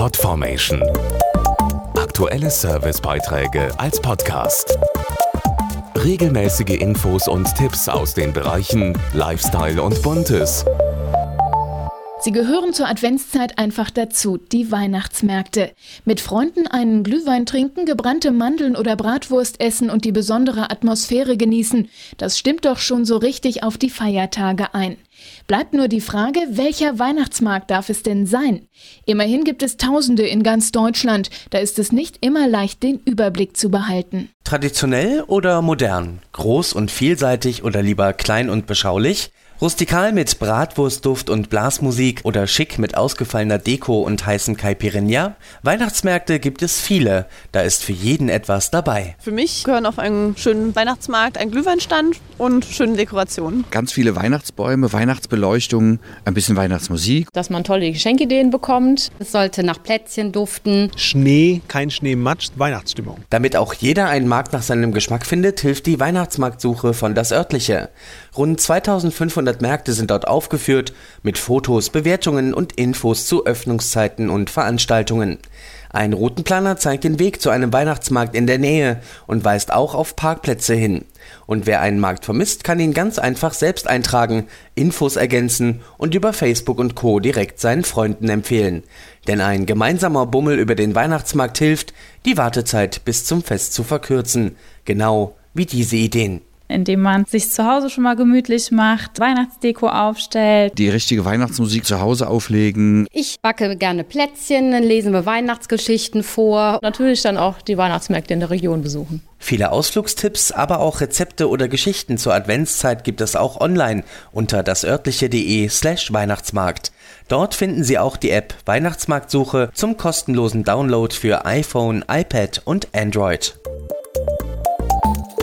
Podformation. Aktuelle Servicebeiträge als Podcast. Regelmäßige Infos und Tipps aus den Bereichen Lifestyle und Buntes. Sie gehören zur Adventszeit einfach dazu, die Weihnachtsmärkte. Mit Freunden einen Glühwein trinken, gebrannte Mandeln oder Bratwurst essen und die besondere Atmosphäre genießen, das stimmt doch schon so richtig auf die Feiertage ein. Bleibt nur die Frage, welcher Weihnachtsmarkt darf es denn sein? Immerhin gibt es Tausende in ganz Deutschland, da ist es nicht immer leicht, den Überblick zu behalten. Traditionell oder modern? Groß und vielseitig oder lieber klein und beschaulich? Rustikal mit Bratwurstduft und Blasmusik oder schick mit ausgefallener Deko und heißen Caipirinha? Weihnachtsmärkte gibt es viele, da ist für jeden etwas dabei. Für mich gehören auf einen schönen Weihnachtsmarkt ein Glühweinstand und schöne Dekorationen. Ganz viele Weihnachtsbäume, Weihnachtsbeleuchtung, ein bisschen Weihnachtsmusik. Dass man tolle Geschenkideen bekommt. Es sollte nach Plätzchen duften. Schnee, kein Schneematsch, Weihnachtsstimmung. Damit auch jeder einen Markt nach seinem Geschmack findet, hilft die Weihnachtsmarktsuche von das örtliche. Rund 2500 200 Märkte sind dort aufgeführt, mit Fotos, Bewertungen und Infos zu Öffnungszeiten und Veranstaltungen. Ein Routenplaner zeigt den Weg zu einem Weihnachtsmarkt in der Nähe und weist auch auf Parkplätze hin. Und wer einen Markt vermisst, kann ihn ganz einfach selbst eintragen, Infos ergänzen und über Facebook und Co. direkt seinen Freunden empfehlen. Denn ein gemeinsamer Bummel über den Weihnachtsmarkt hilft, die Wartezeit bis zum Fest zu verkürzen. Genau wie diese Ideen indem man sich zu Hause schon mal gemütlich macht, Weihnachtsdeko aufstellt. Die richtige Weihnachtsmusik zu Hause auflegen. Ich backe gerne Plätzchen, dann lesen wir Weihnachtsgeschichten vor. Natürlich dann auch die Weihnachtsmärkte in der Region besuchen. Viele Ausflugstipps, aber auch Rezepte oder Geschichten zur Adventszeit gibt es auch online unter dasörtliche.de slash Weihnachtsmarkt. Dort finden Sie auch die App Weihnachtsmarktsuche zum kostenlosen Download für iPhone, iPad und Android